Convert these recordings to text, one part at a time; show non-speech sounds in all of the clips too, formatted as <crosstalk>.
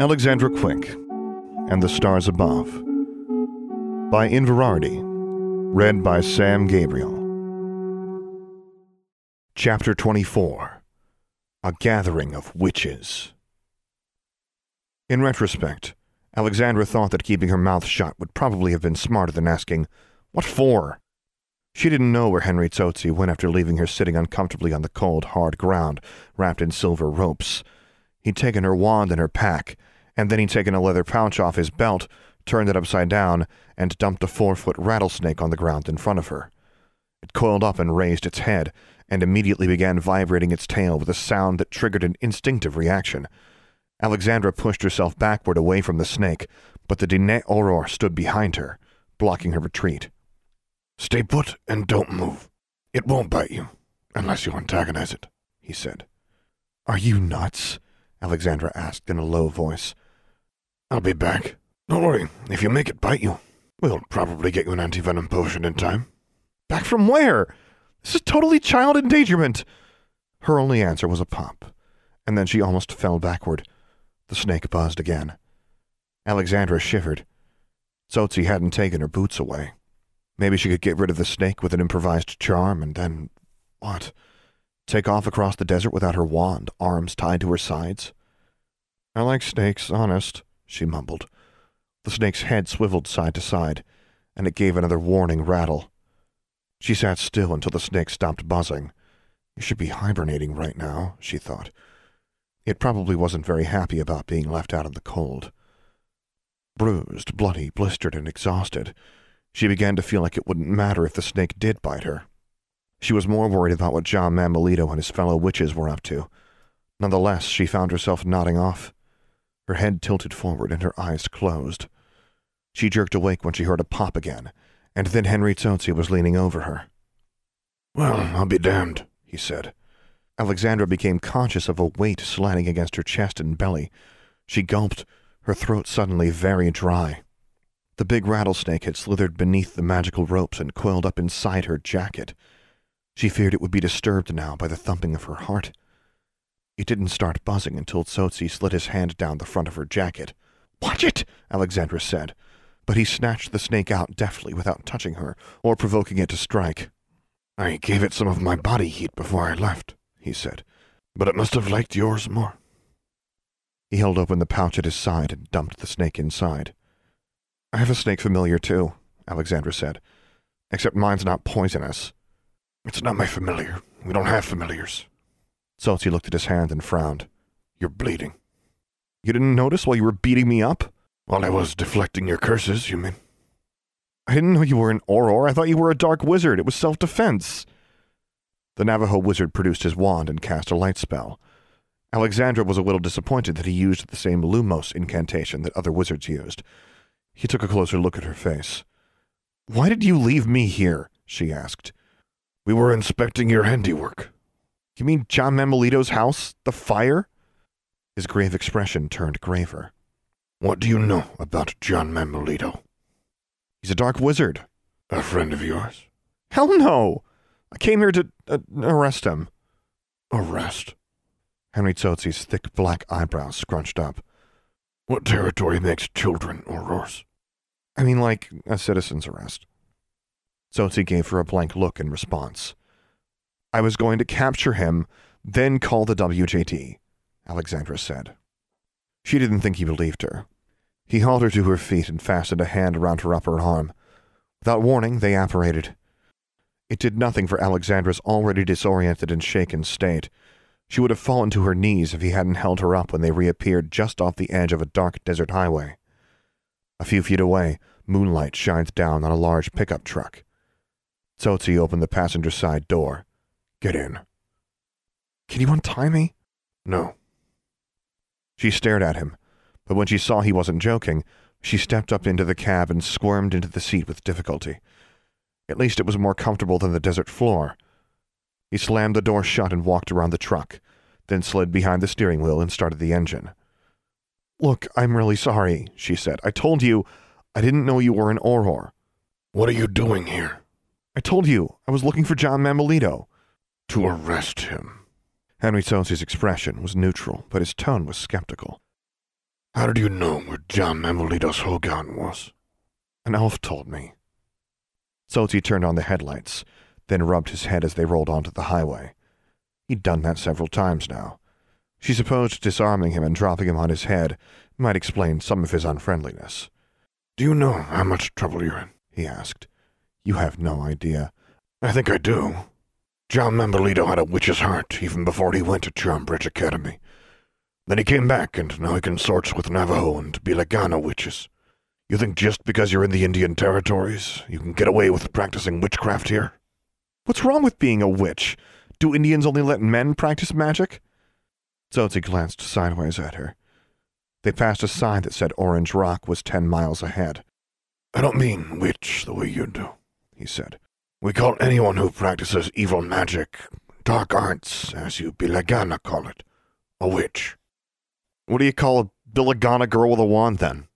Alexandra Quick and the Stars Above by Inverarity, read by Sam Gabriel. Chapter 24 A Gathering of Witches. In retrospect, Alexandra thought that keeping her mouth shut would probably have been smarter than asking, What for? She didn't know where Henry Tsotsi went after leaving her sitting uncomfortably on the cold, hard ground, wrapped in silver ropes. He'd taken her wand and her pack, and then he'd taken a leather pouch off his belt, turned it upside down, and dumped a four foot rattlesnake on the ground in front of her. It coiled up and raised its head, and immediately began vibrating its tail with a sound that triggered an instinctive reaction. Alexandra pushed herself backward away from the snake, but the Dine Auror stood behind her, blocking her retreat. Stay put and don't move. It won't bite you, unless you antagonize it, he said. Are you nuts? Alexandra asked in a low voice. I'll be back. Don't worry, if you make it bite you, we'll probably get you an antivenom potion in time. Back from where? This is totally child endangerment. Her only answer was a pop, and then she almost fell backward. The snake buzzed again. Alexandra shivered. Tsotsi hadn't taken her boots away. Maybe she could get rid of the snake with an improvised charm, and then. what? Take off across the desert without her wand, arms tied to her sides? I like snakes, honest, she mumbled. The snake's head swiveled side to side, and it gave another warning rattle. She sat still until the snake stopped buzzing. It should be hibernating right now, she thought. It probably wasn't very happy about being left out in the cold. Bruised, bloody, blistered, and exhausted, she began to feel like it wouldn't matter if the snake did bite her. She was more worried about what John Manuelito and his fellow witches were up to. Nonetheless, she found herself nodding off, her head tilted forward and her eyes closed. She jerked awake when she heard a pop again, and then Henry Tsotsi was leaning over her. Well, I'll be damned, he said. Alexandra became conscious of a weight sliding against her chest and belly. She gulped, her throat suddenly very dry. The big rattlesnake had slithered beneath the magical ropes and coiled up inside her jacket. She feared it would be disturbed now by the thumping of her heart. It didn't start buzzing until Tsotsi slid his hand down the front of her jacket. Watch it, Alexandra said, but he snatched the snake out deftly without touching her or provoking it to strike. I gave it some of my body heat before I left, he said, but it must have liked yours more. He held open the pouch at his side and dumped the snake inside. I have a snake familiar too, Alexandra said, except mine's not poisonous. It's not my familiar. We don't have familiars. Tsotsi looked at his hand and frowned. You're bleeding. You didn't notice while you were beating me up? While I was deflecting your curses, you mean? I didn't know you were an Auror. I thought you were a dark wizard. It was self defense. The Navajo wizard produced his wand and cast a light spell. Alexandra was a little disappointed that he used the same Lumos incantation that other wizards used. He took a closer look at her face. Why did you leave me here? she asked. We were inspecting your handiwork. You mean John Manuelito's house? The fire? His grave expression turned graver. What do you know about John Manuelito? He's a dark wizard. A friend of yours? Hell no! I came here to uh, arrest him. Arrest? Henry Tsotsi's thick black eyebrows scrunched up. What territory makes children Aurors? I mean, like a citizen's arrest. Tsotsi gave her a blank look in response. I was going to capture him, then call the WJT, Alexandra said. She didn't think he believed her. He hauled her to her feet and fastened a hand around her upper arm. Without warning, they apparated. It did nothing for Alexandra's already disoriented and shaken state. She would have fallen to her knees if he hadn't held her up when they reappeared just off the edge of a dark desert highway. A few feet away, moonlight shines down on a large pickup truck. Tsotsi opened the passenger side door. Get in. Can you untie me? No. She stared at him, but when she saw he wasn't joking, she stepped up into the cab and squirmed into the seat with difficulty. At least it was more comfortable than the desert floor. He slammed the door shut and walked around the truck, then slid behind the steering wheel and started the engine. Look, I'm really sorry, she said. I told you I didn't know you were an Auror. What are you doing here? I told you I was looking for John Manuelito. To arrest him. Henry Tsotsi's expression was neutral, but his tone was skeptical. How did you know where John Manuelito's Hogan was? An elf told me. Tsotsi turned on the headlights, then rubbed his head as they rolled onto the highway. He'd done that several times now. She supposed disarming him and dropping him on his head might explain some of his unfriendliness. Do you know how much trouble you're in? He asked. You have no idea. I think I do. John Manuelito had a witch's heart even before he went to Charmbridge Academy. Then he came back, and now he consorts with Navajo and Bilagana witches. You think just because you're in the Indian territories, you can get away with practicing witchcraft here? What's wrong with being a witch? Do Indians only let men practice magic? Tsotsi glanced sideways at her. They passed a sign that said Orange Rock was ten miles ahead. I don't mean witch the way you do, he said. We call anyone who practices evil magic, dark arts, as you Bilagana call it, a witch. What do you call a Bilagana girl with a wand, then?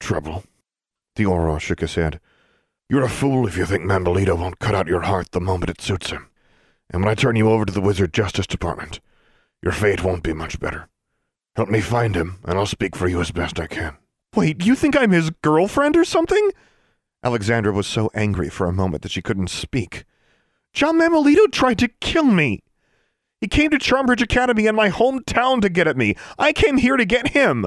Trouble. The Auror shook his head. You're a fool if you think Manuelito won't cut out your heart the moment it suits him. And when I turn you over to the Wizard Justice Department, your fate won't be much better. Help me find him, and I'll speak for you as best I can. Wait, you think I'm his girlfriend or something? Alexandra was so angry for a moment that she couldn't speak. John Manuelito tried to kill me. He came to Charmbridge Academy in my hometown to get at me. I came here to get him.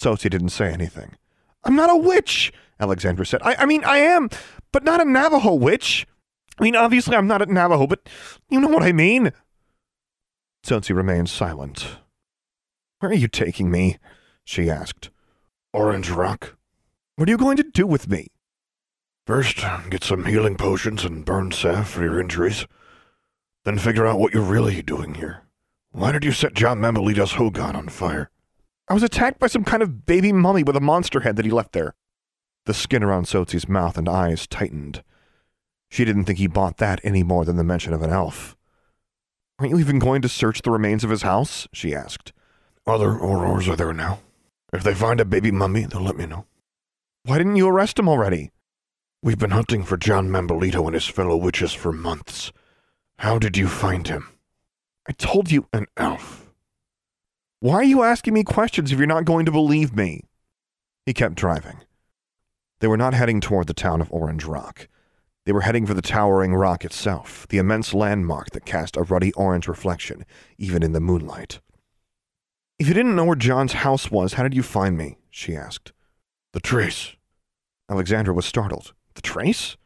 Tsotsi didn't say anything. I'm not a witch, Alexandra said. I, I mean, I am, but not a Navajo witch. I mean, obviously I'm not a Navajo, but you know what I mean. Tsotsi remained silent. Where are you taking me? she asked. Orange Rock. What are you going to do with me? First, get some healing potions and burn salve for your injuries. Then figure out what you're really doing here. Why did you set John Manuelito's Hogan on fire? I was attacked by some kind of baby mummy with a monster head that he left there. The skin around Tsotsi's mouth and eyes tightened. She didn't think he bought that any more than the mention of an elf. Aren't you even going to search the remains of his house? she asked. Other Aurors are there now. If they find a baby mummy, they'll let me know. Why didn't you arrest him already? We've been hunting for John Manuelito and his fellow witches for months. How did you find him? I told you, An elf. why are you asking me questions if you're not going to believe me? He kept driving. They were not heading toward the town of Orange Rock. They were heading for the towering rock itself, the immense landmark that cast a ruddy orange reflection, even in the moonlight. If you didn't know where John's house was, how did you find me? she asked. The trace. Alexandra was startled. The trace?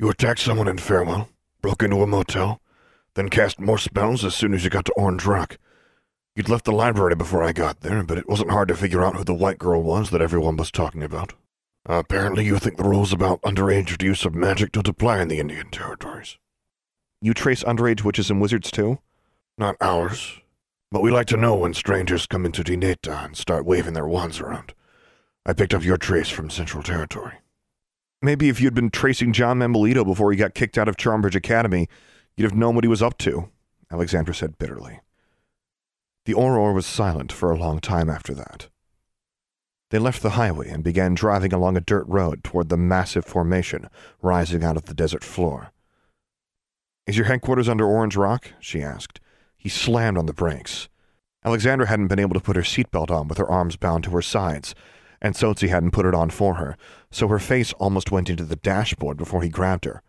You attacked someone in Farewell, broke into a motel, then cast more spells as soon as you got to Orange Rock. You'd left the library before I got there, but it wasn't hard to figure out who the white girl was that everyone was talking about. apparently, you think the rules about underage use of magic don't apply in the Indian territories. You trace underage witches and wizards too? Not ours. But we like to know when strangers come into Dineta and start waving their wands around. I picked up your trace from Central Territory. Maybe if you'd been tracing John Manuelito before he got kicked out of Charmbridge Academy, you'd have known what he was up to, Alexandra said bitterly. The Auror was silent for a long time after that. They left the highway and began driving along a dirt road toward the massive formation rising out of the desert floor. Is your headquarters under Orange Rock? she asked. He slammed on the brakes. Alexandra hadn't been able to put her seatbelt on with her arms bound to her sides, and Tsotsi hadn't put it on for her, so her face almost went into the dashboard before he grabbed her.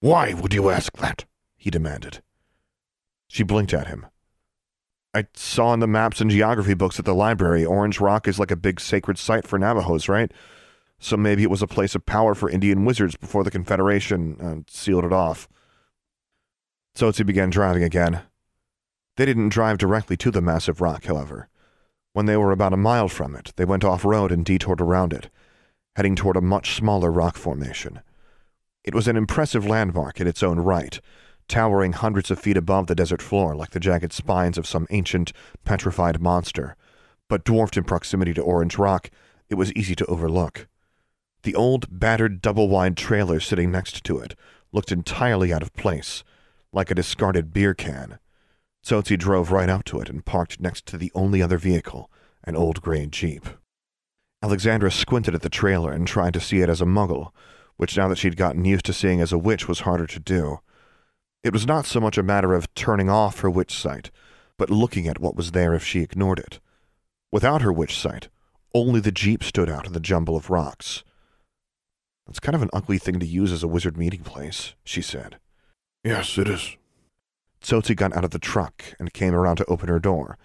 Why would you ask that? he demanded. She blinked at him. I saw in the maps and geography books at the library Orange Rock is like a big sacred site for Navajos, right? So maybe it was a place of power for Indian wizards before the Confederation uh, sealed it off. Tsotsi began driving again. They didn't drive directly to the massive rock, however. When they were about a mile from it, they went off road and detoured around it, heading toward a much smaller rock formation. It was an impressive landmark in its own right, towering hundreds of feet above the desert floor like the jagged spines of some ancient, petrified monster. But dwarfed in proximity to Orange Rock, it was easy to overlook. The old, battered, double wide trailer sitting next to it looked entirely out of place, like a discarded beer can. Tsotsi drove right up to it and parked next to the only other vehicle, an old gray Jeep. Alexandra squinted at the trailer and tried to see it as a muggle, which now that she'd gotten used to seeing as a witch was harder to do. It was not so much a matter of turning off her witch sight, but looking at what was there if she ignored it. Without her witch sight, Only the jeep stood out in the jumble of rocks. That's kind of an ugly thing to use as a wizard meeting place, she said. Yes, it is. Tsotsi got out of the truck and came around to open her door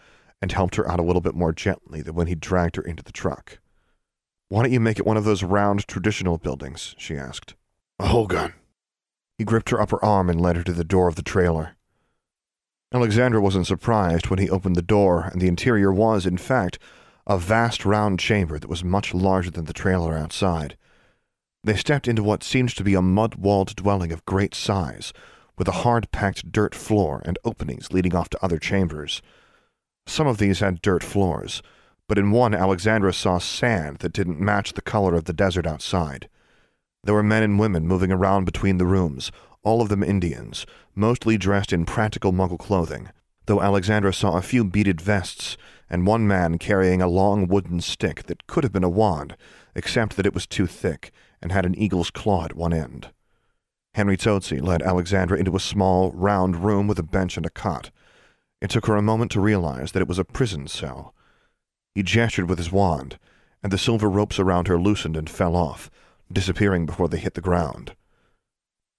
and helped her out a little bit more gently than when he dragged her into the truck. Why don't you make it one of those round traditional buildings? she asked. A hogan. He gripped her upper arm and led her to the door of the trailer. Alexandra wasn't surprised when he opened the door, and the interior was, in fact, a vast round chamber that was much larger than the trailer outside. They stepped into what seemed to be a mud walled dwelling of great size, with a hard packed dirt floor and openings leading off to other chambers. Some of these had dirt floors, but in one Alexandra saw sand that didn't match the color of the desert outside. There were men and women moving around between the rooms, all of them Indians, mostly dressed in practical Muggle clothing, though Alexandra saw a few beaded vests and one man carrying a long wooden stick that could have been a wand, except that it was too thick and had an eagle's claw at one end. Henry Tsotsi led Alexandra into a small, round room with a bench and a cot. It took her a moment to realize that it was a prison cell. He gestured with his wand, and the silver ropes around her loosened and fell off, disappearing before they hit the ground.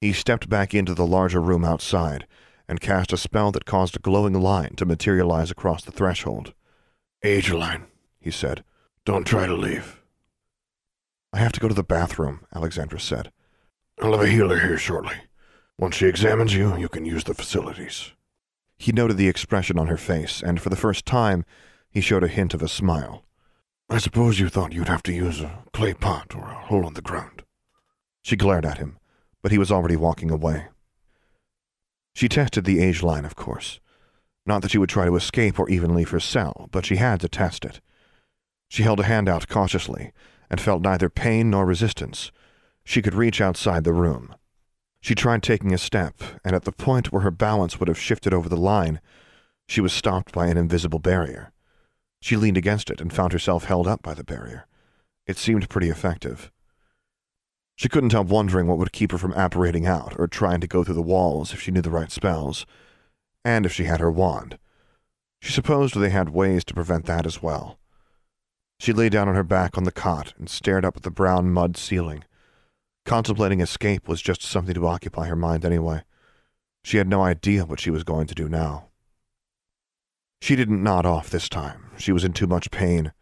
He stepped back into the larger room outside and cast a spell that caused a glowing line to materialize across the threshold. Age line, he said. Don't try to leave. I have to go to the bathroom, Alexandra said. I'll have a healer here shortly. Once she examines you, you can use the facilities. He noted the expression on her face, and for the first time, he showed a hint of a smile. I suppose you thought you'd have to use a clay pot or a hole in the ground. She glared at him, but he was already walking away. She tested the age line, of course. Not that she would try to escape or even leave her cell, but she had to test it. She held a hand out cautiously and felt neither pain nor resistance. She could reach outside the room. She tried taking a step, and at the point where her balance would have shifted over the line, she was stopped by an invisible barrier. She leaned against it and found herself held up by the barrier. It seemed pretty effective. She couldn't help wondering what would keep her from apparating out or trying to go through the walls if she knew the right spells, and if she had her wand. She supposed they had ways to prevent that as well. She lay down on her back on the cot and stared up at the brown mud ceiling. Contemplating escape was just something to occupy her mind anyway. She had no idea what she was going to do now. She didn't nod off this time. She was in too much pain.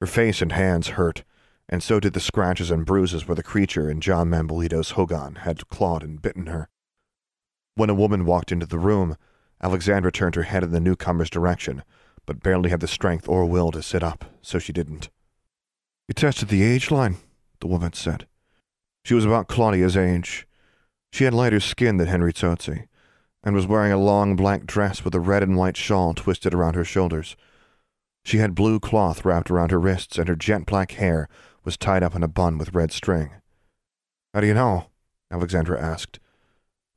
Her face and hands hurt, and so did the scratches and bruises where the creature in John Manuelito's Hogan had clawed and bitten her. When a woman walked into the room, Alexandra turned her head in the newcomer's direction, but barely had the strength or will to sit up, so she didn't. You tested the age line, the woman said. She was about Claudia's age. She had lighter skin than Henry Tsotsi, and was wearing a long black dress with a red and white shawl twisted around her shoulders. She had blue cloth wrapped around her wrists, and her jet black hair was tied up in a bun with red string. How do you know? Alexandra asked.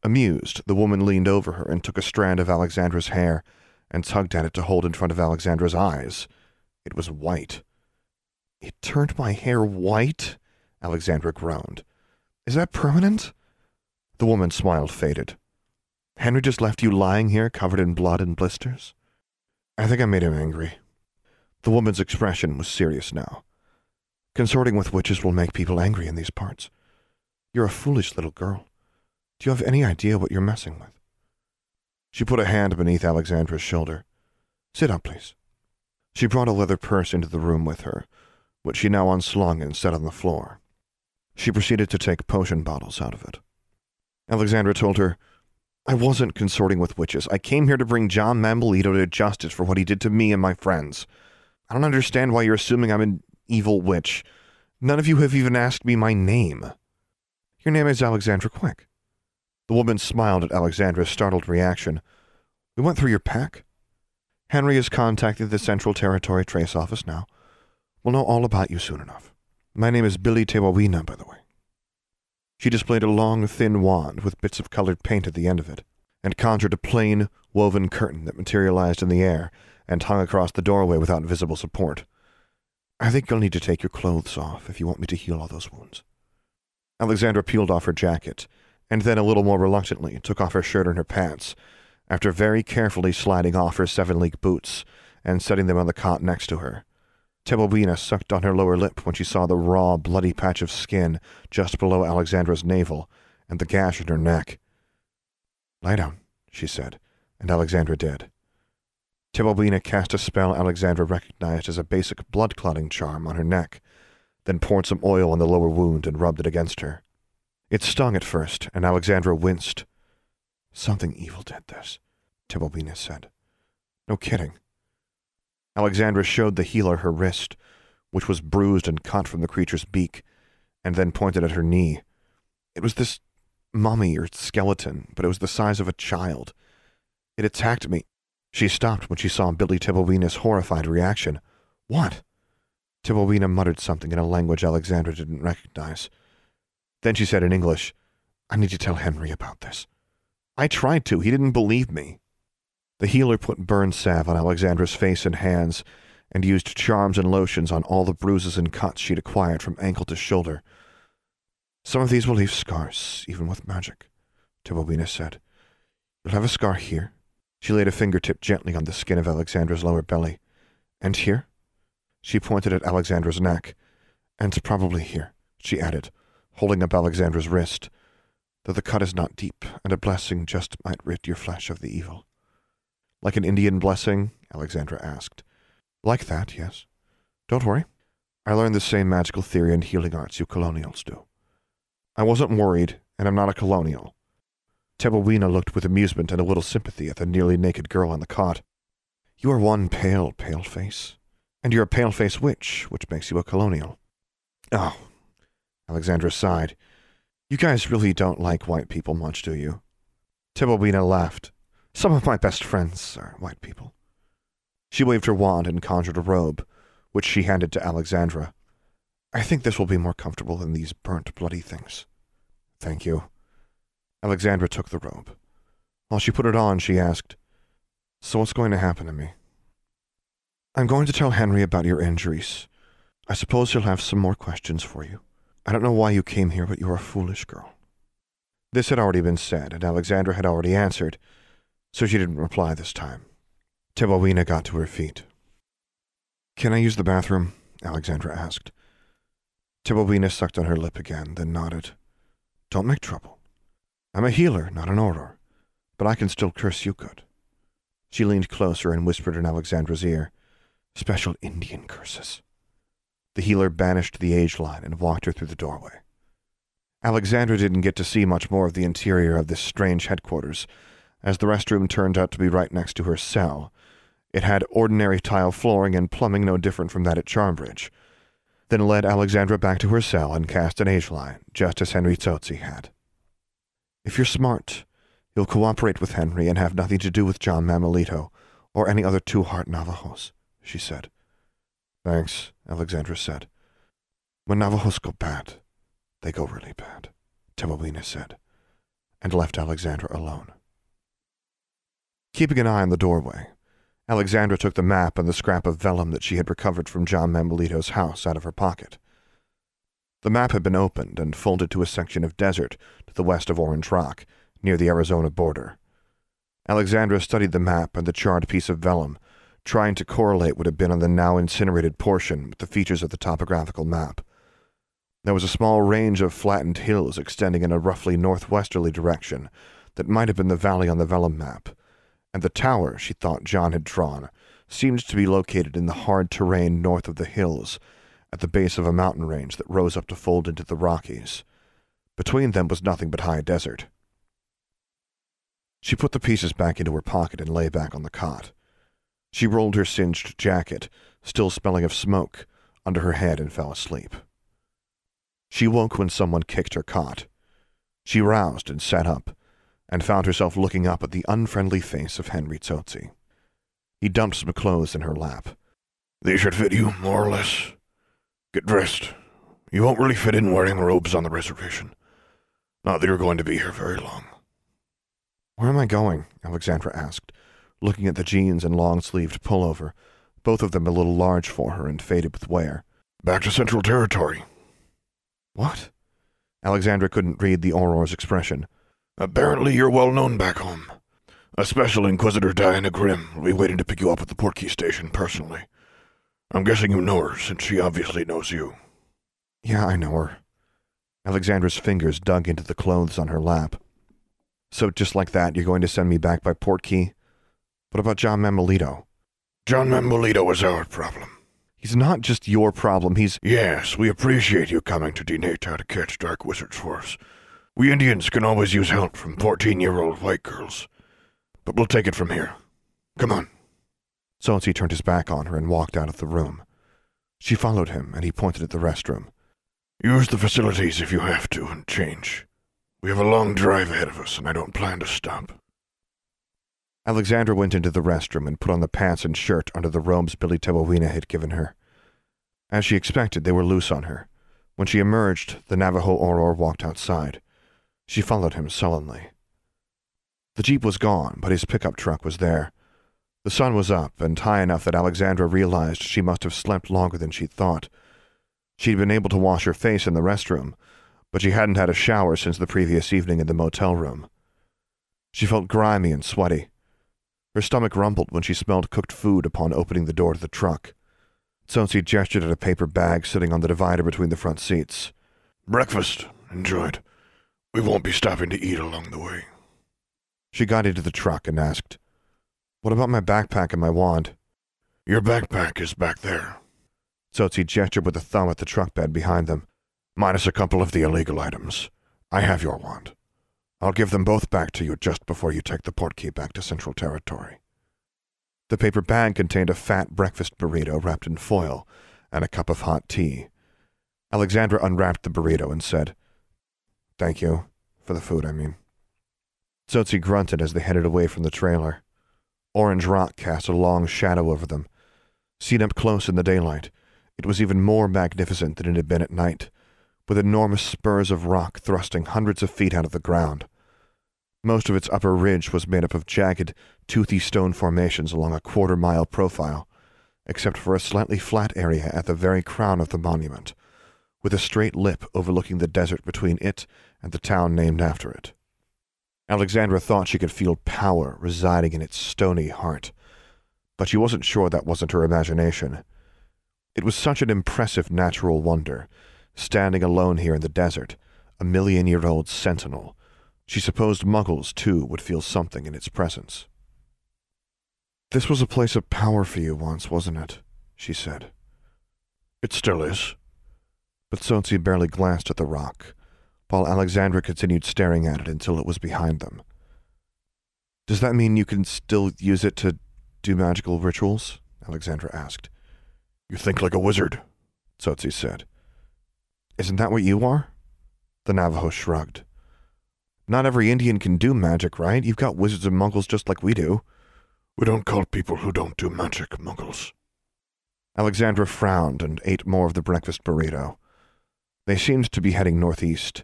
Amused, the woman leaned over her and took a strand of Alexandra's hair and tugged at it to hold in front of Alexandra's eyes. It was white. It turned my hair white? Alexandra groaned. Is that permanent? The woman's smile faded. Henry just left you lying here covered in blood and blisters? I think I made him angry. The woman's expression was serious now. Consorting with witches will make people angry in these parts. You're a foolish little girl. Do you have any idea what you're messing with? She put a hand beneath Alexandra's shoulder. Sit up, please. She brought a leather purse into the room with her, which she now unslung and set on the floor. She proceeded to take potion bottles out of it. Alexandra told her, I wasn't consorting with witches. I came here to bring John Manuelito to justice for what he did to me and my friends. I don't understand why you're assuming I'm an evil witch. None of you have even asked me my name. Your name is Alexandra Quick. The woman smiled at Alexandra's startled reaction. We went through your pack. Henry has contacted the Central Territory Trace Office now. We'll know all about you soon enough. My name is Billy Tewawina, by the way. She displayed a long, thin wand with bits of colored paint at the end of it, and conjured a plain, woven curtain that materialized in the air and hung across the doorway without visible support. I think you'll need to take your clothes off if you want me to heal all those wounds. Alexandra peeled off her jacket, and then a little more reluctantly took off her shirt and her pants, after very carefully sliding off her seven league boots and setting them on the cot next to her. Tewawina sucked on her lower lip when she saw the raw, bloody patch of skin just below Alexandra's navel and the gash in her neck. Lie down, she said, and Alexandra did. Tewawina cast a spell Alexandra recognized as a basic blood clotting charm on her neck, then poured some oil on the lower wound and rubbed it against her. It stung at first, and Alexandra winced. Something evil did this, Tewawina said. No kidding. Alexandra showed the healer her wrist, which was bruised and cut from the creature's beak, and then pointed at her knee. It was this mummy or skeleton, but it was the size of a child. It attacked me. She stopped when she saw Billy Tewawina's horrified reaction. What? Tewawina muttered something in a language Alexandra didn't recognize. Then she said in English, I need to tell Henry about this. I tried to. He didn't believe me. The healer put burn salve on Alexandra's face and hands and used charms and lotions on all the bruises and cuts she'd acquired from ankle to shoulder. Some of these will leave scars, even with magic, Tewawina said. You'll have a scar here. She laid a fingertip gently on the skin of Alexandra's lower belly. And here? She pointed at Alexandra's neck. And probably here, she added, holding up Alexandra's wrist, though the cut is not deep, and a blessing just might rid your flesh of the evil. Like an Indian blessing? Alexandra asked. Like that, yes. Don't worry. I learned the same magical theory and healing arts you colonials do. I wasn't worried, and I'm not a colonial. Tewawina looked with amusement and a little sympathy at the nearly naked girl on the cot. You are one pale, pale face. And you're a pale face witch, which makes you a colonial. Oh, Alexandra sighed. You guys really don't like white people much, do you? Tewawina laughed. Some of my best friends are white people. She waved her wand and conjured a robe, which she handed to Alexandra. I think this will be more comfortable than these burnt, bloody things. Thank you. Alexandra took the robe. While she put it on, she asked, So what's going to happen to me? I'm going to tell Henry about your injuries. I suppose he'll have some more questions for you. I don't know why you came here, but you're a foolish girl. This had already been said, and Alexandra had already answered, so she didn't reply this time. Tewawina got to her feet. Can I use the bathroom? Alexandra asked. Tewawina sucked on her lip again, then nodded. Don't make trouble. I'm a healer, not an auror, but I can still curse you good. She leaned closer and whispered in Alexandra's ear, Special Indian curses. The healer banished the age line and walked her through the doorway. Alexandra didn't get to see much more of the interior of this strange headquarters, as the restroom turned out to be right next to her cell. It had ordinary tile flooring and plumbing no different from that at Charmbridge, then led Alexandra back to her cell and cast an age line, just as Henry Tsotsi had. If you're smart, you'll cooperate with Henry and have nothing to do with John Manuelito or any other two-heart Navajos, she said. Thanks, Alexandra said. When Navajos go bad, they go really bad, Tewawina said, and left Alexandra alone. Keeping an eye on the doorway, Alexandra took the map and the scrap of vellum that she had recovered from John Manuelito's house out of her pocket. The map had been opened and folded to a section of desert to the west of Orange Rock, near the Arizona border. Alexandra studied the map and the charred piece of vellum, trying to correlate what had been on the now incinerated portion with the features of the topographical map. There was a small range of flattened hills extending in a roughly northwesterly direction that might have been the valley on the vellum map, and the tower she thought John had drawn seemed to be located in the hard terrain north of the hills, at the base of a mountain range that rose up to fold into the Rockies. Between them was nothing but high desert. She put the pieces back into her pocket and lay back on the cot. She rolled her singed jacket, still smelling of smoke, under her head and fell asleep. She woke when someone kicked her cot. She roused and sat up, and found herself looking up at the unfriendly face of Henry Tsotsi. He dumped some clothes in her lap. These should fit you, more or less. Get dressed. You won't really fit in wearing robes on the reservation. Not that you're going to be here very long. Where am I going? Alexandra asked, looking at the jeans and long-sleeved pullover, both of them a little large for her and faded with wear. Back to Central Territory. What? Alexandra couldn't read the Auror's expression. Apparently you're well known back home. A special Inquisitor Diana Grimm will be waiting to pick you up at the Portkey station personally. I'm guessing you know her, since she obviously knows you. Yeah, I know her. Alexandra's fingers dug into the clothes on her lap. So just like that, you're going to send me back by Portkey? What about John Manuelito? John Manuelito is our problem. He's not just your problem, he's... Yes, we appreciate you coming to Dineta to catch dark wizards for us. We Indians can always use help from 14-year-old white girls. But we'll take it from here. Come on. Tsotsi turned his back on her and walked out of the room. She followed him, and he pointed at the restroom. Use the facilities if you have to, and change. We have a long drive ahead of us, and I don't plan to stop. Alexandra went into the restroom and put on the pants and shirt under the robes Billy Tewawina had given her. As she expected, they were loose on her. When she emerged, the Navajo Auror walked outside. She followed him sullenly. The jeep was gone, but his pickup truck was there. The sun was up and high enough that Alexandra realized she must have slept longer than she'd thought. She'd been able to wash her face in the restroom, but she hadn't had a shower since the previous evening in the motel room. She felt grimy and sweaty. Her stomach rumbled when she smelled cooked food upon opening the door to the truck. Tsotsi gestured at a paper bag sitting on the divider between the front seats. Breakfast. Enjoyed. We won't be stopping to eat along the way. She got into the truck and asked, What about my backpack and my wand? Your backpack is back there. Tsotsi gestured with a thumb at the truck bed behind them. Minus a couple of the illegal items. I have your wand. I'll give them both back to you just before you take the port key back to Central Territory. The paper bag contained a fat breakfast burrito wrapped in foil and a cup of hot tea. Alexandra unwrapped the burrito and said, Thank you. For the food, I mean. Tsotsi grunted as they headed away from the trailer. Orange rock cast a long shadow over them. Seen up close in the daylight, it was even more magnificent than it had been at night, with enormous spurs of rock thrusting hundreds of feet out of the ground. Most of its upper ridge was made up of jagged, toothy stone formations along a quarter mile profile, except for a slightly flat area at the very crown of the monument, with a straight lip overlooking the desert between it and the town named after it. Alexandra thought she could feel power residing in its stony heart, but she wasn't sure that wasn't her imagination. It was such an impressive natural wonder, standing alone here in the desert, a million year old sentinel, she supposed muggles, too, would feel something in its presence. This was a place of power for you once, wasn't it? she said. It still is. But Tsotsi barely glanced at the rock, while Alexandra continued staring at it until it was behind them. Does that mean you can still use it to do magical rituals? Alexandra asked. You think like a wizard, Tsotsi said. Isn't that what you are? The Navajo shrugged. Not every Indian can do magic, right? You've got wizards and muggles just like we do. We don't call people who don't do magic muggles. Alexandra frowned and ate more of the breakfast burrito. They seemed to be heading northeast,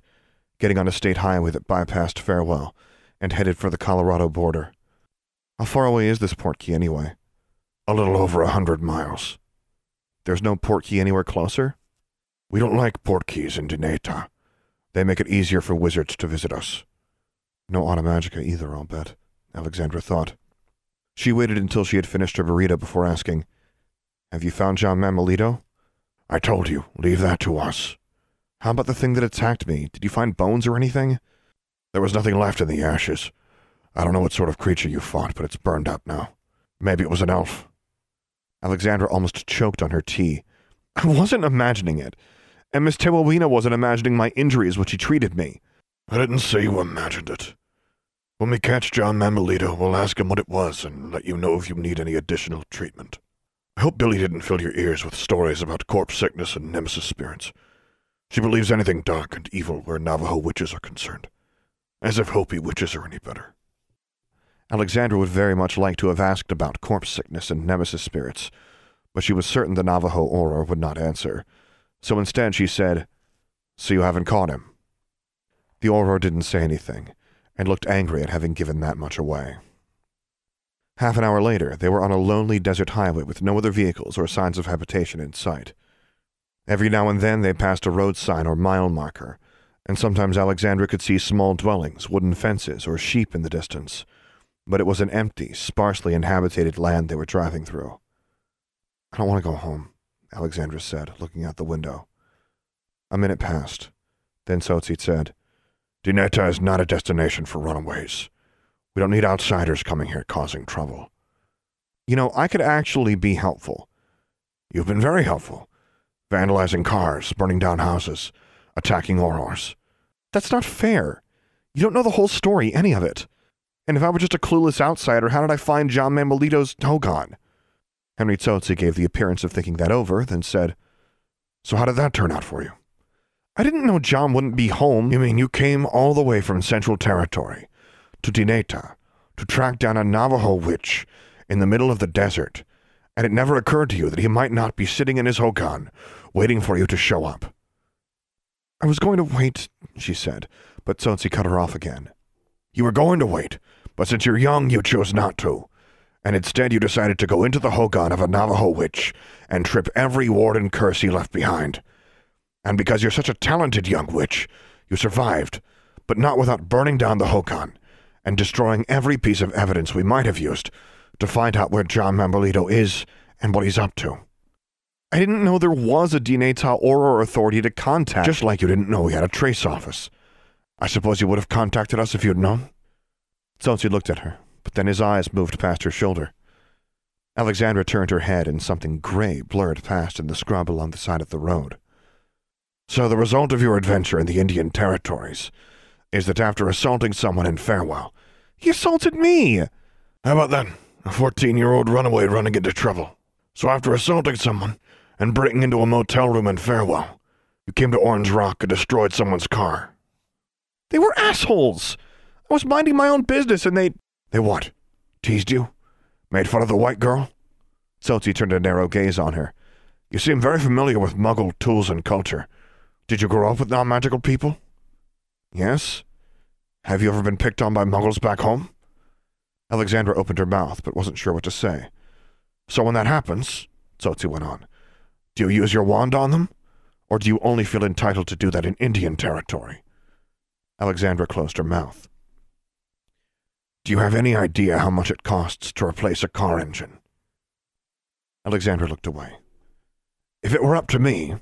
getting on a state highway that bypassed Farewell and headed for the Colorado border. How far away is this port key anyway? A little over a hundred miles. There's no port key anywhere closer? We don't like port keys in Dineta. They make it easier for wizards to visit us. No automagica either, I'll bet, Alexandra thought. She waited until she had finished her burrito before asking, Have you found John Manuelito? I told you, leave that to us. How about the thing that attacked me? Did you find bones or anything? There was nothing left in the ashes. I don't know what sort of creature you fought, but it's burned up now. Maybe it was an elf. Alexandra almost choked on her tea. I wasn't imagining it. And Miss Tewawina wasn't imagining my injuries when she treated me. I didn't say you imagined it. When we catch John Manuelito, we'll ask him what it was and let you know if you need any additional treatment. I hope Billy didn't fill your ears with stories about corpse sickness and nemesis spirits. She believes anything dark and evil where Navajo witches are concerned. As if Hopi witches are any better. Alexandra would very much like to have asked about corpse sickness and nemesis spirits, but she was certain the Navajo Auror would not answer. So instead she said, So you haven't caught him? The Auror didn't say anything, and looked angry at having given that much away. Half an hour later, they were on a lonely desert highway with no other vehicles or signs of habitation in sight. Every now and then they passed a road sign or mile marker, and sometimes Alexandra could see small dwellings, wooden fences, or sheep in the distance, but it was an empty, sparsely inhabited land they were driving through. I don't want to go home, Alexandra said, looking out the window. A minute passed. Then Tsotsi said, Dineta is not a destination for runaways. We don't need outsiders coming here causing trouble. You know, I could actually be helpful. You've been very helpful. Vandalizing cars, burning down houses, attacking Aurors. That's not fair. You don't know the whole story, any of it. And if I were just a clueless outsider, how did I find John Manuelito's Hogan? Henry Tsotsi gave the appearance of thinking that over, then said, So how did that turn out for you? I didn't know John wouldn't be home. You mean you came all the way from Central Territory to Dineta to track down a Navajo witch in the middle of the desert, and it never occurred to you that he might not be sitting in his hogan, waiting for you to show up. I was going to wait, she said, but Tsotsi cut her off again. You were going to wait, but since you're young, you chose not to. And instead, you decided to go into the hogan of a Navajo witch and trip every ward and curse he left behind. And because you're such a talented young witch, you survived, but not without burning down the hogan and destroying every piece of evidence we might have used to find out where John Manuelito is and what he's up to. I didn't know there was a Dineta Auror authority to contact. Just like you didn't know we had a trace office. I suppose you would have contacted us if you'd known? Tsotsi looked at her, but then his eyes moved past her shoulder. Alexandra turned her head and something gray blurred past in the scrub along the side of the road. So the result of your adventure in the Indian territories is that after assaulting someone in Farewell, he assaulted me. How about that? A 14 year old runaway running into trouble. So after assaulting someone and breaking into a motel room in Farewell, you came to Orange Rock and destroyed someone's car. They were assholes. I was minding my own business and they. They what? Teased you? Made fun of the white girl? Tsotsi turned a narrow gaze on her. You seem very familiar with Muggle tools and culture. Did you grow up with non magical people? Yes. Have you ever been picked on by Muggles back home? Alexandra opened her mouth, but wasn't sure what to say. So when that happens, Tsotsi went on, do you use your wand on them? Or do you only feel entitled to do that in Indian territory? Alexandra closed her mouth. Do you have any idea how much it costs to replace a car engine? Alexandra looked away. If it were up to me,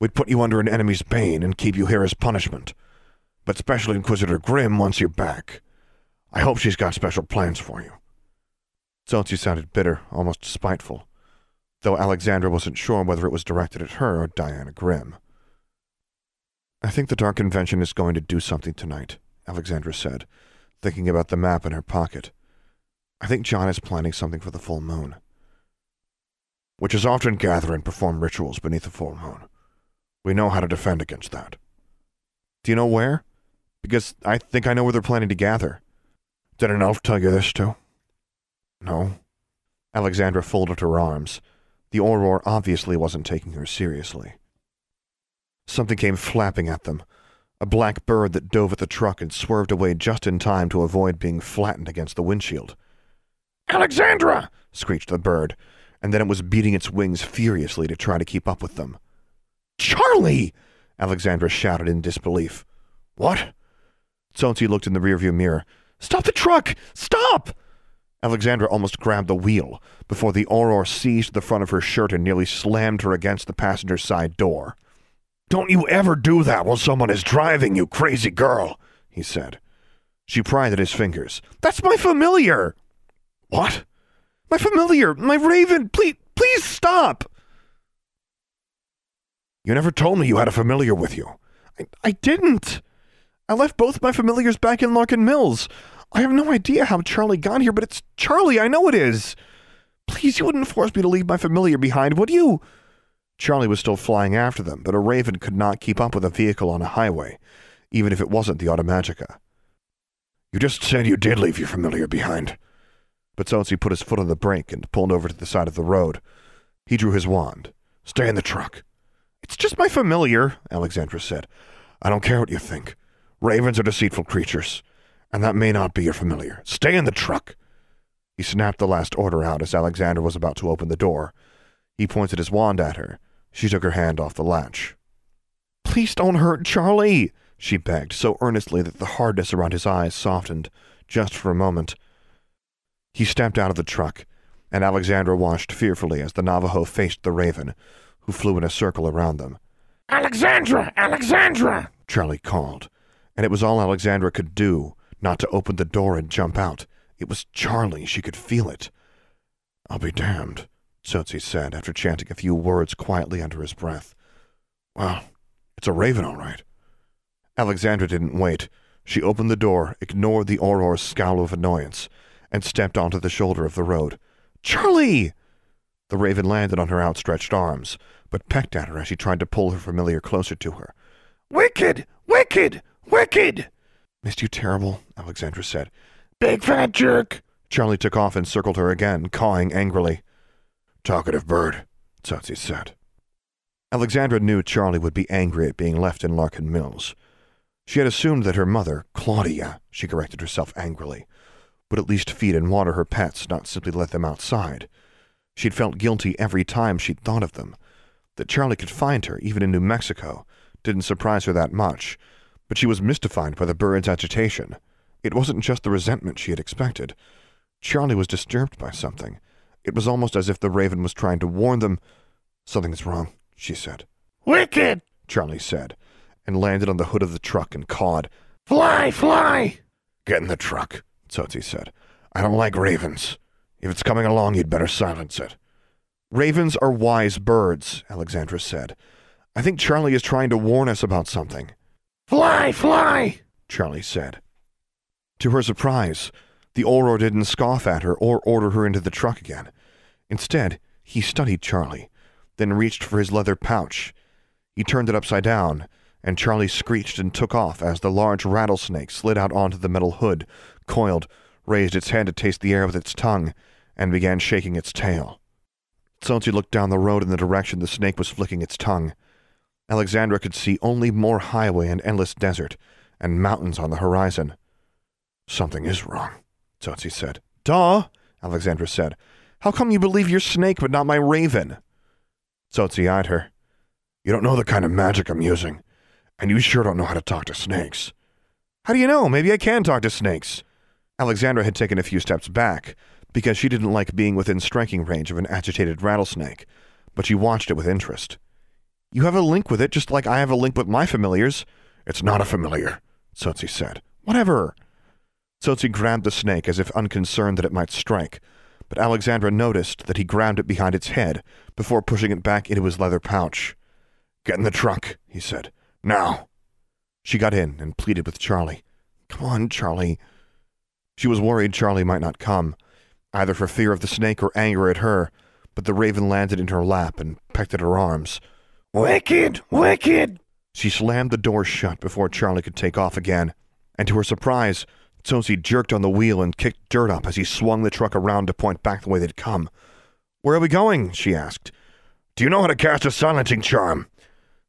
we'd put you under an enemy's bane and keep you here as punishment. But Special Inquisitor Grimm wants you back. I hope she's got special plans for you. Tsotsi sounded bitter, almost spiteful, though Alexandra wasn't sure whether it was directed at her or Diana Grimm. I think the Dark Convention is going to do something tonight, Alexandra said, thinking about the map in her pocket. I think John is planning something for the full moon. Witches often gather and perform rituals beneath the full moon. We know how to defend against that. Do you know where? Because I think I know where they're planning to gather. Did an elf tell you this too? No. Alexandra folded her arms. The Auror obviously wasn't taking her seriously. Something came flapping at them. A black bird that dove at the truck and swerved away just in time to avoid being flattened against the windshield. Alexandra! screeched the bird, and then it was beating its wings furiously to try to keep up with them. Charlie! Alexandra shouted in disbelief. What? Tsotsi looked in the rearview mirror. Stop the truck! Stop! Alexandra almost grabbed the wheel before the Auror seized the front of her shirt and nearly slammed her against the passenger side door. Don't you ever do that while someone is driving, you crazy girl, he said. She pried at his fingers. That's my familiar! What? My familiar! My raven! Please, please stop! You never told me you had a familiar with you. I, I didn't. I left both my familiars back in Larkin Mills. I have no idea how Charlie got here, but it's Charlie. I know it is. Please, you wouldn't force me to leave my familiar behind, would you? Charlie was still flying after them, but a raven could not keep up with a vehicle on a highway, even if it wasn't the Automagica. You just said you did leave your familiar behind. But Tsotsi put his foot on the brake and pulled over to the side of the road. He drew his wand. Stay in the truck. It's just my familiar, Alexandra said. I don't care what you think. Ravens are deceitful creatures, and that may not be your familiar. Stay in the truck. He snapped the last order out as Alexandra was about to open the door. He pointed his wand at her. She took her hand off the latch. Please don't hurt Charlie, she begged so earnestly that the hardness around his eyes softened, just for a moment. He stepped out of the truck, and Alexandra watched fearfully as the Navajo faced the raven, who flew in a circle around them. Alexandra! Alexandra! Charlie called, and it was all Alexandra could do not to open the door and jump out. It was Charlie, she could feel it. I'll be damned, Tsotsi said after chanting a few words quietly under his breath. Well, it's a raven, all right. Alexandra didn't wait. She opened the door, ignored the Auror's scowl of annoyance, and stepped onto the shoulder of the road. Charlie! The raven landed on her outstretched arms, but pecked at her as she tried to pull her familiar closer to her. Wicked! Wicked! Wicked! Missed you terrible, Alexandra said. Big fat jerk! Charlie took off and circled her again, cawing angrily. Talkative bird, Tsotsi said. Alexandra knew Charlie would be angry at being left in Larkin Mills. She had assumed that her mother, Claudia, she corrected herself angrily, would at least feed and water her pets, not simply let them outside. She'd felt guilty every time she'd thought of them. That Charlie could find her, even in New Mexico, didn't surprise her that much, but she was mystified by the bird's agitation. It wasn't just the resentment she had expected. Charlie was disturbed by something. It was almost as if the raven was trying to warn them. Something's wrong, she said. Wicked! Charlie said, and landed on the hood of the truck and cawed. Fly, fly! Get in the truck, Tsotsi said. I don't like ravens. If it's coming along, you'd better silence it. Ravens are wise birds, Alexandra said. I think Charlie is trying to warn us about something. Fly, fly! Charlie said. To her surprise, the Auror didn't scoff at her or order her into the truck again. Instead, he studied Charlie, then reached for his leather pouch. He turned it upside down, and Charlie screeched and took off as the large rattlesnake slid out onto the metal hood, coiled, raised its head to taste the air with its tongue, and began shaking its tail. Tsotsi looked down the road in the direction the snake was flicking its tongue. Alexandra could see only more highway and endless desert, and mountains on the horizon. Something is wrong, Tsotsi said. Duh, Alexandra said. How come you believe your snake but not my raven? Tsotsi eyed her. You don't know the kind of magic I'm using, and you sure don't know how to talk to snakes. How do you know? Maybe I can talk to snakes. Alexandra had taken a few steps back, because she didn't like being within striking range of an agitated rattlesnake, but she watched it with interest. You have a link with it just like I have a link with my familiars. It's not a familiar, Tsotsi said. Whatever. Tsotsi grabbed the snake as if unconcerned that it might strike, but Alexandra noticed that he grabbed it behind its head before pushing it back into his leather pouch. Get in the truck, he said. Now. She got in and pleaded with Charlie. Come on, Charlie. She was worried Charlie might not come, either for fear of the snake or anger at her, but the raven landed in her lap and pecked at her arms. Wicked! Wicked! She slammed the door shut before Charlie could take off again, and to her surprise, Tsotsi jerked on the wheel and kicked dirt up as he swung the truck around to point back the way they'd come. Where are we going? she asked. Do you know how to cast a silencing charm?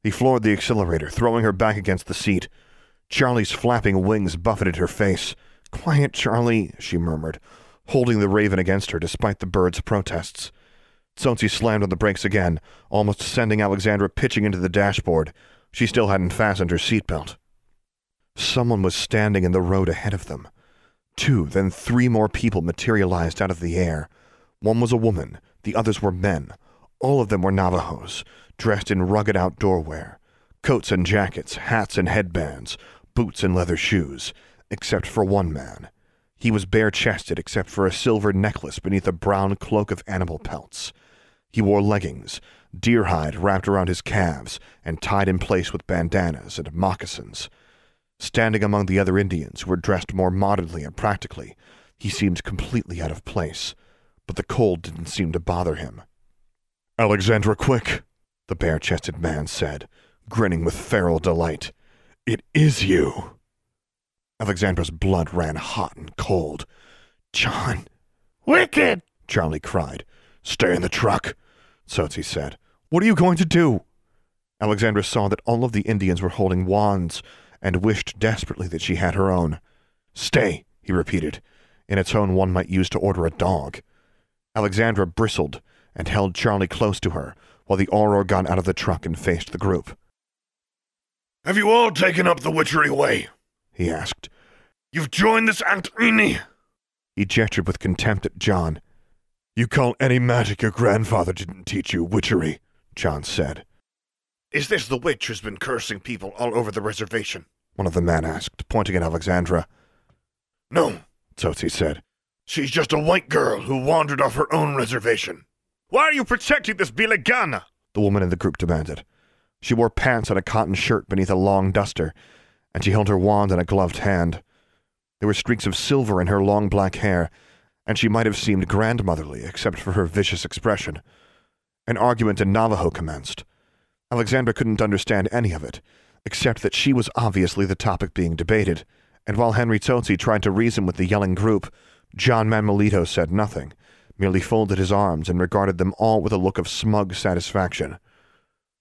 He floored the accelerator, throwing her back against the seat. Charlie's flapping wings buffeted her face. Quiet, Charlie, she murmured, holding the raven against her despite the bird's protests. Tsotsi slammed on the brakes again, almost sending Alexandra pitching into the dashboard. She still hadn't fastened her seatbelt. Someone was standing in the road ahead of them. Two, then three more people materialized out of the air. One was a woman, the others were men. All of them were Navajos, dressed in rugged outdoor wear coats and jackets, hats and headbands, boots and leather shoes, except for one man. He was bare chested except for a silver necklace beneath a brown cloak of animal pelts. He wore leggings, deer hide wrapped around his calves and tied in place with bandanas and moccasins. Standing among the other Indians who were dressed more modernly and practically, he seemed completely out of place, but the cold didn't seem to bother him. Alexandra, quick, the bare chested man said, grinning with feral delight. It is you. Alexandra's blood ran hot and cold. John. Wicked! Charlie cried. Stay in the truck, Tsotsi said. What are you going to do? Alexandra saw that all of the Indians were holding wands and wished desperately that she had her own. Stay, he repeated, in a tone one might use to order a dog. Alexandra bristled and held Charlie close to her while the Auror got out of the truck and faced the group. Have you all taken up the witchery way? he asked. You've joined this Antrini? He gestured with contempt at John. You call any magic your grandfather didn't teach you witchery, John said. Is this the witch who's been cursing people all over the reservation? One of the men asked, pointing at Alexandra. No, Tsotsi said. She's just a white girl who wandered off her own reservation. Why are you protecting this Bilagana? The woman in the group demanded. She wore pants and a cotton shirt beneath a long duster, and she held her wand in a gloved hand. There were streaks of silver in her long black hair, and she might have seemed grandmotherly except for her vicious expression. An argument in Navajo commenced. Alexandra couldn't understand any of it, except that she was obviously the topic being debated, and while Henry Tsotsi tried to reason with the yelling group, John Manuelito said nothing, merely folded his arms and regarded them all with a look of smug satisfaction.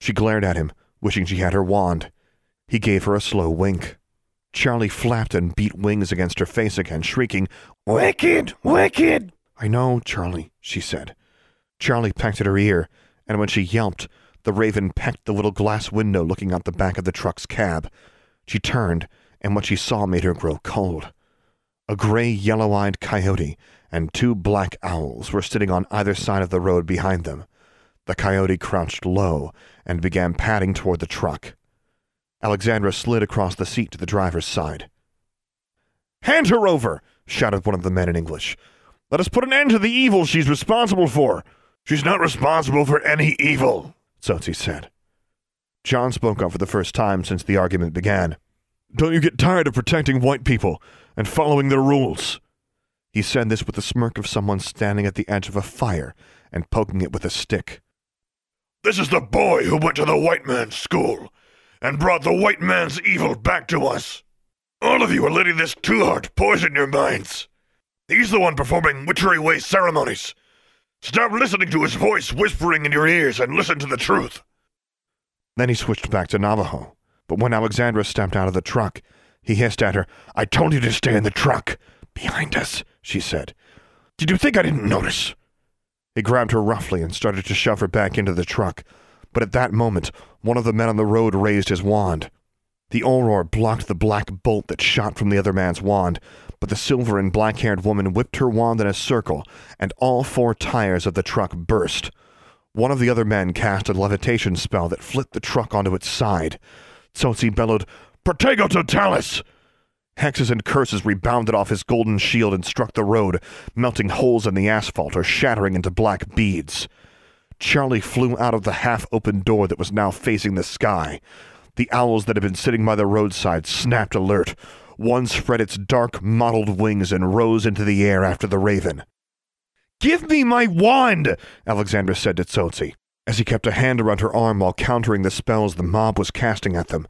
She glared at him, wishing she had her wand. He gave her a slow wink. Charlie flapped and beat wings against her face again, shrieking, Wicked! Wicked! I know, Charlie, she said. Charlie pecked at her ear, and when she yelped, the raven pecked the little glass window looking out the back of the truck's cab. She turned, and what she saw made her grow cold. A gray, yellow eyed coyote and two black owls were sitting on either side of the road behind them. The coyote crouched low and began padding toward the truck. Alexandra slid across the seat to the driver's side. Hand her over! shouted one of the men in English. Let us put an end to the evil she's responsible for. She's not responsible for any evil, Tsotsi said. John spoke up for the first time since the argument began. Don't you get tired of protecting white people and following their rules? He said this with the smirk of someone standing at the edge of a fire and poking it with a stick. This is the boy who went to the white man's school and brought the white man's evil back to us. All of you are letting this two-heart poison your minds. He's the one performing witchery way ceremonies. Stop listening to his voice whispering in your ears and listen to the truth. Then he switched back to Navajo. But when Alexandra stepped out of the truck, he hissed at her, I told you to stay in the truck. Behind us, she said. Did you think I didn't notice? He grabbed her roughly and started to shove her back into the truck, but at that moment, one of the men on the road raised his wand. The auror blocked the black bolt that shot from the other man's wand, but the silver and black haired woman whipped her wand in a circle, and all four tires of the truck burst. One of the other men cast a levitation spell that flipped the truck onto its side. Tsotsi bellowed, Protego totalis! Hexes and curses rebounded off his golden shield and struck the road, melting holes in the asphalt or shattering into black beads. Charlie flew out of the half open door that was now facing the sky. The owls that had been sitting by the roadside snapped alert. One spread its dark, mottled wings and rose into the air after the raven. Give me my wand! Alexandra said to Tsotsi, as he kept a hand around her arm while countering the spells the mob was casting at them.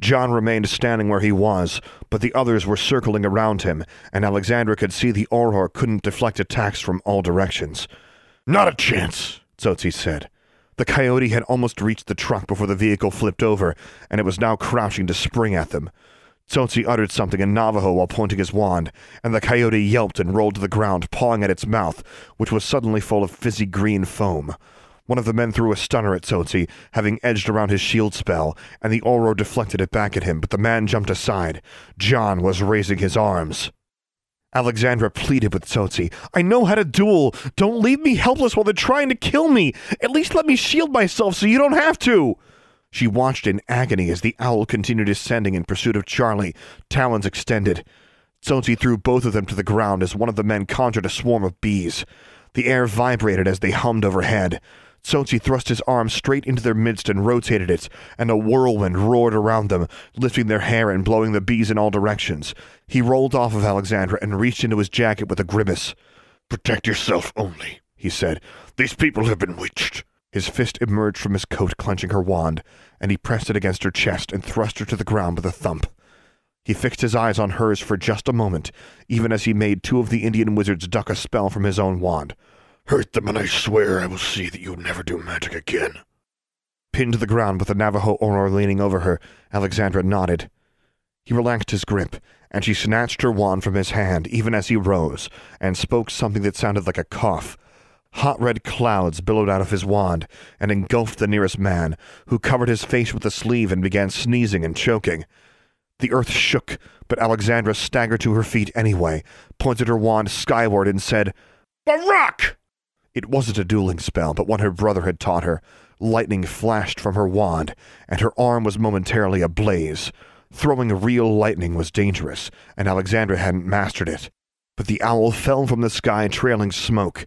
John remained standing where he was, but the others were circling around him, and Alexandra could see the Auror couldn't deflect attacks from all directions. Not a chance, Tsotsi said. The coyote had almost reached the truck before the vehicle flipped over, and it was now crouching to spring at them. Tsotsi uttered something in Navajo while pointing his wand, and the coyote yelped and rolled to the ground, pawing at its mouth, which was suddenly full of fizzy green foam. One of the men threw a stunner at Tsotsi, having edged around his shield spell, and the Auror deflected it back at him, but the man jumped aside. John was raising his arms. Alexandra pleaded with Tsotsi. I know how to duel. Don't leave me helpless while they're trying to kill me. At least let me shield myself so you don't have to. She watched in agony as the owl continued ascending in pursuit of Charlie, talons extended. Tsotsi threw both of them to the ground as one of the men conjured a swarm of bees. The air vibrated as they hummed overhead. Tsotsi thrust his arm straight into their midst and rotated it, and a whirlwind roared around them, lifting their hair and blowing the bees in all directions. He rolled off of Alexandra and reached into his jacket with a grimace. Protect yourself only, he said. These people have been witched. His fist emerged from his coat, clenching her wand, and he pressed it against her chest and thrust her to the ground with a thump. He fixed his eyes on hers for just a moment, even as he made two of the Indian wizards duck a spell from his own wand. Hurt them, and I swear I will see that you never do magic again. Pinned to the ground with the Navajo Auror leaning over her, Alexandra nodded. He relaxed his grip, and she snatched her wand from his hand even as he rose, and spoke something that sounded like a cough. Hot red clouds billowed out of his wand and engulfed the nearest man, who covered his face with a sleeve and began sneezing and choking. The earth shook, but Alexandra staggered to her feet anyway, pointed her wand skyward, and said, Barak! It wasn't a dueling spell, but one her brother had taught her. Lightning flashed from her wand, and her arm was momentarily ablaze. Throwing real lightning was dangerous, and Alexandra hadn't mastered it. But the owl fell from the sky trailing smoke.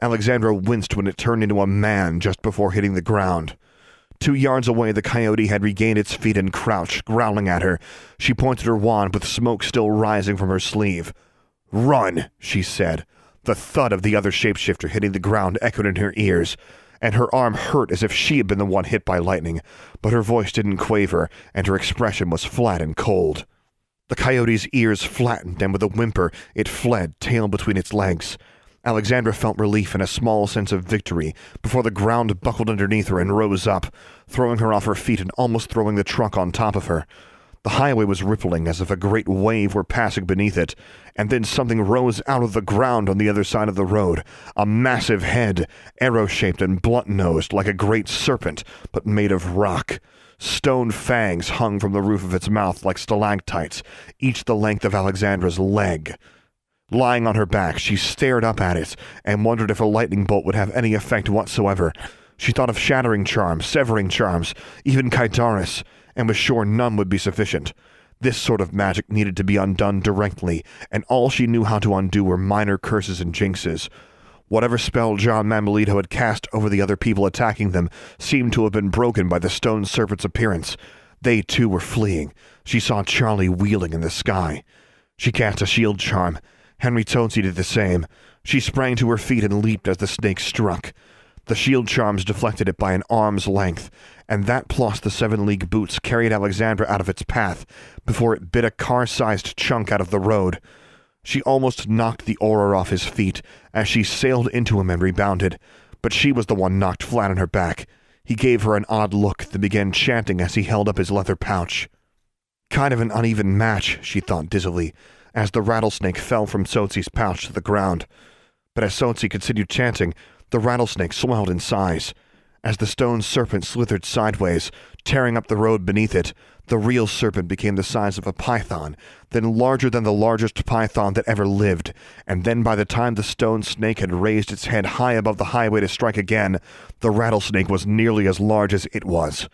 Alexandra winced when it turned into a man just before hitting the ground. Two yards away, the coyote had regained its feet and crouched, growling at her. She pointed her wand, with smoke still rising from her sleeve. Run, she said. The thud of the other shapeshifter hitting the ground echoed in her ears, and her arm hurt as if she had been the one hit by lightning, but her voice didn't quaver, and her expression was flat and cold. The coyote's ears flattened, and with a whimper, it fled, tail between its legs. Alexandra felt relief and a small sense of victory before the ground buckled underneath her and rose up, throwing her off her feet and almost throwing the truck on top of her. The highway was rippling as if a great wave were passing beneath it, and then something rose out of the ground on the other side of the road. A massive head, arrow shaped and blunt nosed like a great serpent, but made of rock. Stone fangs hung from the roof of its mouth like stalactites, each the length of Alexandra's leg. Lying on her back, she stared up at it and wondered if a lightning bolt would have any effect whatsoever. She thought of shattering charms, severing charms, even Kaitaris, and was sure none would be sufficient. This sort of magic needed to be undone directly, and all she knew how to undo were minor curses and jinxes. Whatever spell John Manuelito had cast over the other people attacking them seemed to have been broken by the stone serpent's appearance. They too were fleeing. She saw Charlie wheeling in the sky. She cast a shield charm, Henry Tsotsi did the same. She sprang to her feet and leaped as the snake struck. The shield charms deflected it by an arm's length, and that plus the seven league boots carried Alexandra out of its path before it bit a car sized chunk out of the road. She almost knocked the Auror off his feet as she sailed into him and rebounded, but she was the one knocked flat on her back. He gave her an odd look, then began chanting as he held up his leather pouch. Kind of an uneven match, she thought dizzily, as the rattlesnake fell from Tsotsi's pouch to the ground. But as Tsotsi continued chanting, the rattlesnake swelled in size. As the stone serpent slithered sideways, tearing up the road beneath it, the real serpent became the size of a python, then larger than the largest python that ever lived, and then by the time the stone snake had raised its head high above the highway to strike again, the rattlesnake was nearly as large as it was.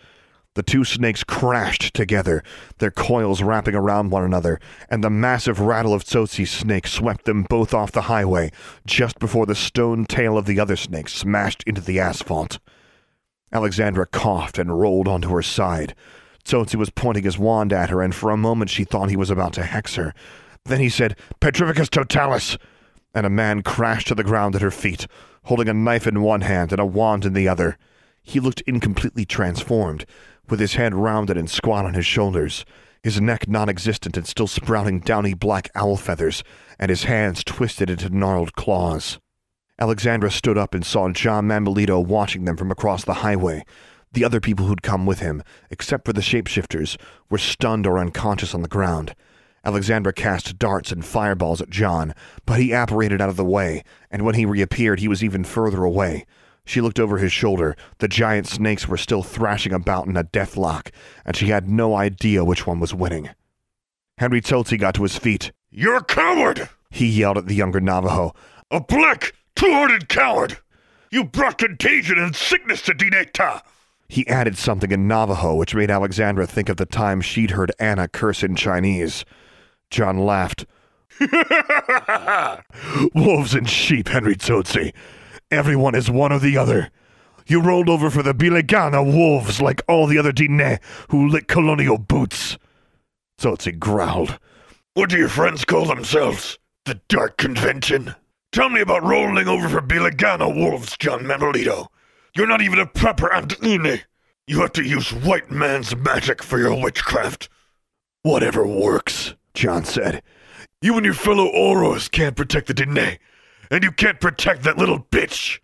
The two snakes crashed together, their coils wrapping around one another, and the massive rattle of Tsotsi's snake swept them both off the highway just before the stone tail of the other snake smashed into the asphalt. Alexandra coughed and rolled onto her side. Tsotsi was pointing his wand at her, and for a moment she thought he was about to hex her. Then he said, Petrificus totalis! And a man crashed to the ground at her feet, holding a knife in one hand and a wand in the other. He looked incompletely transformed, with his head rounded and squat on his shoulders, his neck non existent and still sprouting downy black owl feathers, and his hands twisted into gnarled claws. Alexandra stood up and saw John Manuelito watching them from across the highway. The other people who'd come with him, except for the shapeshifters, were stunned or unconscious on the ground. Alexandra cast darts and fireballs at John, but he apparated out of the way, and when he reappeared, he was even further away. She looked over his shoulder. The giant snakes were still thrashing about in a deathlock, and she had no idea which one was winning. Henry Tsotsi got to his feet. You're a coward! He yelled at the younger Navajo. A black, two-hearted coward! You brought contagion and sickness to Dineta! He added something in Navajo, which made Alexandra think of the time she'd heard Anna curse in Chinese. John laughed. <laughs> Wolves and sheep, Henry Tsotsi. Everyone is one or the other. You rolled over for the Bilagana wolves like all the other Diné who lick colonial boots. Tsotsi growled. What do your friends call themselves? The Dark Convention? Tell me about rolling over for Bilagana wolves, John Manuelito. You're not even a proper Antine. You have to use white man's magic for your witchcraft. Whatever works, John said. You and your fellow Aurors can't protect the Diné and you can't protect that little bitch.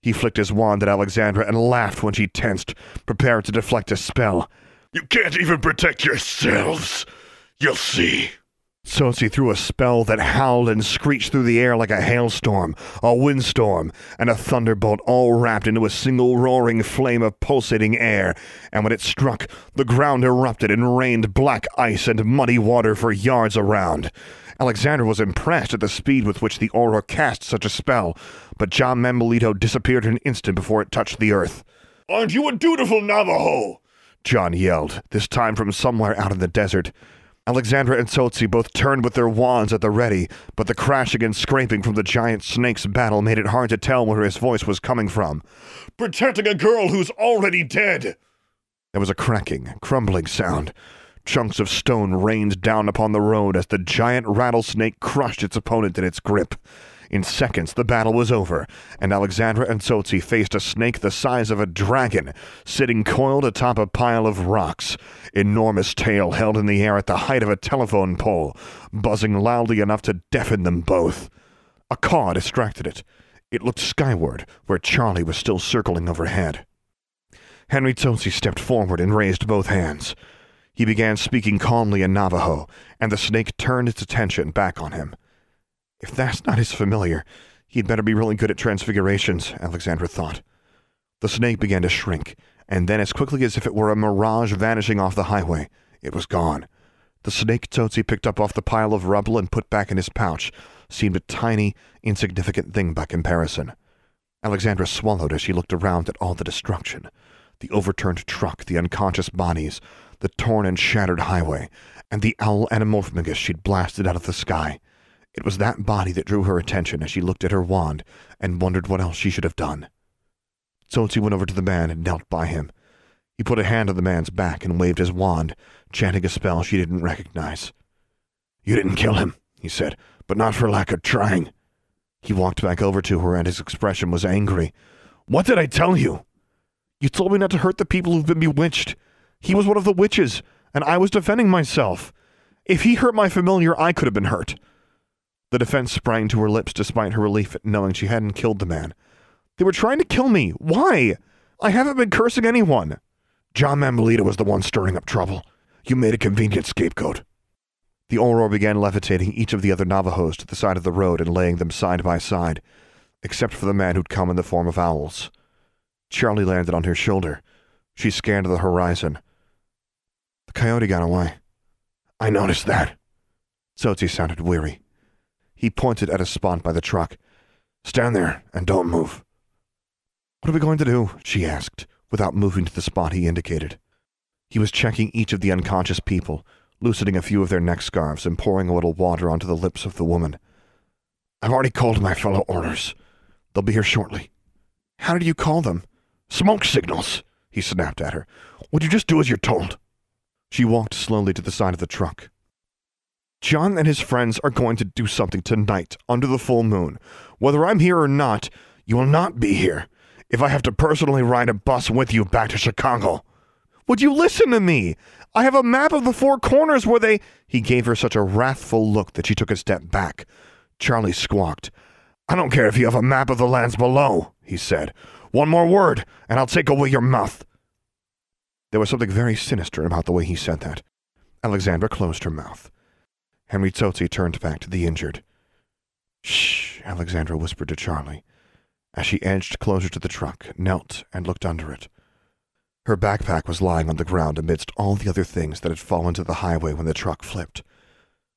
He flicked his wand at Alexandra and laughed when she tensed, prepared to deflect a spell. You can't even protect yourselves. You'll see. Tsotsi threw a spell that howled and screeched through the air like a hailstorm, a windstorm, and a thunderbolt all wrapped into a single roaring flame of pulsating air, and when it struck, the ground erupted and rained black ice and muddy water for yards around. Alexandra was impressed at the speed with which the auror cast such a spell, but John Manuelito disappeared in an instant before it touched the earth. Aren't you a dutiful Navajo? John yelled, this time from somewhere out in the desert. Alexandra and Tsotsi both turned with their wands at the ready, but the crashing and scraping from the giant snake's battle made it hard to tell where his voice was coming from. Protecting a girl who's already dead! There was a cracking, crumbling sound. Chunks of stone rained down upon the road as the giant rattlesnake crushed its opponent in its grip. In seconds, the battle was over, and Alexandra and Tsotsi faced a snake the size of a dragon, sitting coiled atop a pile of rocks, enormous tail held in the air at the height of a telephone pole, buzzing loudly enough to deafen them both. A caw distracted it. It looked skyward, where Charlie was still circling overhead. Henry Tsotsi stepped forward and raised both hands. He began speaking calmly in Navajo, and the snake turned its attention back on him. If that's not his familiar, he'd better be really good at transfigurations, Alexandra thought. The snake began to shrink, and then, as quickly as if it were a mirage vanishing off the highway, it was gone. The snake Tsotsi picked up off the pile of rubble and put back in his pouch seemed a tiny, insignificant thing by comparison. Alexandra swallowed as she looked around at all the destruction the overturned truck, the unconscious bodies, the torn and shattered highway, and the owl anamorphomagus she'd blasted out of the sky. It was that body that drew her attention as she looked at her wand and wondered what else she should have done. Tsotsi went over to the man and knelt by him. He put a hand on the man's back and waved his wand, chanting a spell she didn't recognize. You didn't kill him, he said, but not for lack of trying. He walked back over to her and his expression was angry. What did I tell you? You told me not to hurt the people who've been bewitched. He was one of the witches, and I was defending myself. If he hurt my familiar, I could have been hurt. The defense sprang to her lips despite her relief at knowing she hadn't killed the man. They were trying to kill me. Why? I haven't been cursing anyone. John Manuelito was the one stirring up trouble. You made a convenient scapegoat. The Auror began levitating each of the other Navajos to the side of the road and laying them side by side, except for the man who'd come in the form of owls. Charlie landed on her shoulder. She scanned the horizon. Coyote got away. I noticed that. Tsotsi sounded weary. He pointed at a spot by the truck. Stand there and don't move. What are we going to do? she asked, without moving to the spot he indicated. He was checking each of the unconscious people, loosening a few of their neck scarves and pouring a little water onto the lips of the woman. I've already called my fellow Aurors. They'll be here shortly. How did you call them? Smoke signals, he snapped at her. Would you just do as you're told? She walked slowly to the side of the truck. John and his friends are going to do something tonight under the full moon. Whether I'm here or not, you will not be here. If I have to personally ride a bus with you back to Chicago. Would you listen to me? I have a map of the four corners where they. He gave her such a wrathful look that she took a step back. Charlie squawked. I don't care if you have a map of the lands below, he said. One more word, and I'll take away your mouth. There was something very sinister about the way he said that. Alexandra closed her mouth. Henry Tsotsi turned back to the injured. Shh, Alexandra whispered to Charlie, as she edged closer to the truck, knelt, and looked under it. Her backpack was lying on the ground amidst all the other things that had fallen to the highway when the truck flipped.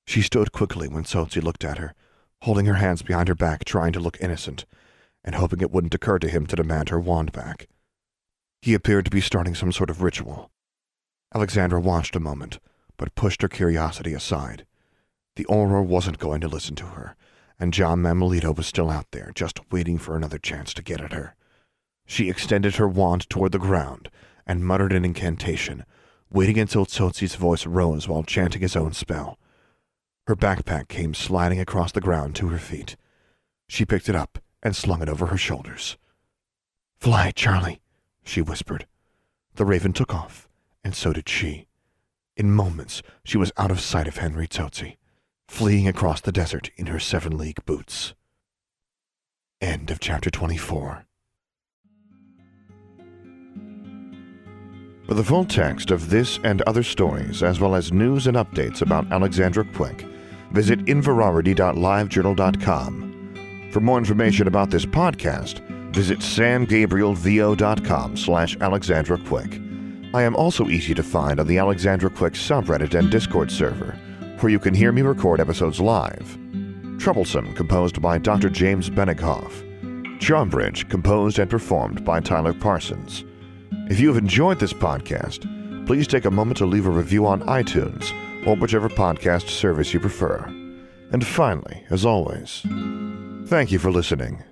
She stood quickly when Tsotsi looked at her, holding her hands behind her back, trying to look innocent, and hoping it wouldn't occur to him to demand her wand back. He appeared to be starting some sort of ritual. Alexandra watched a moment, but pushed her curiosity aside. The Auror wasn't going to listen to her, and John Manuelito was still out there, just waiting for another chance to get at her. She extended her wand toward the ground and muttered an incantation, waiting until Tsotsi's voice rose while chanting his own spell. Her backpack came sliding across the ground to her feet. She picked it up and slung it over her shoulders. Fly, Charlie, she whispered. The raven took off, and so did she. In moments, she was out of sight of Henry Tsotsi fleeing across the desert in her seven league boots. End of chapter 24. For the full text of this and other stories, as well as news and updates about Alexandra Quick, visit inverarity.livejournal.com. For more information about this podcast, visit samgabrielvo.com slash Alexandra Quick. I am also easy to find on the Alexandra Quick subreddit and Discord server, where you can hear me record episodes live. Troublesome, composed by Dr. James Benighoff. Charmbridge, composed and performed by Tyler Parsons. If you have enjoyed this podcast, please take a moment to leave a review on iTunes or whichever podcast service you prefer. And finally, as always, thank you for listening.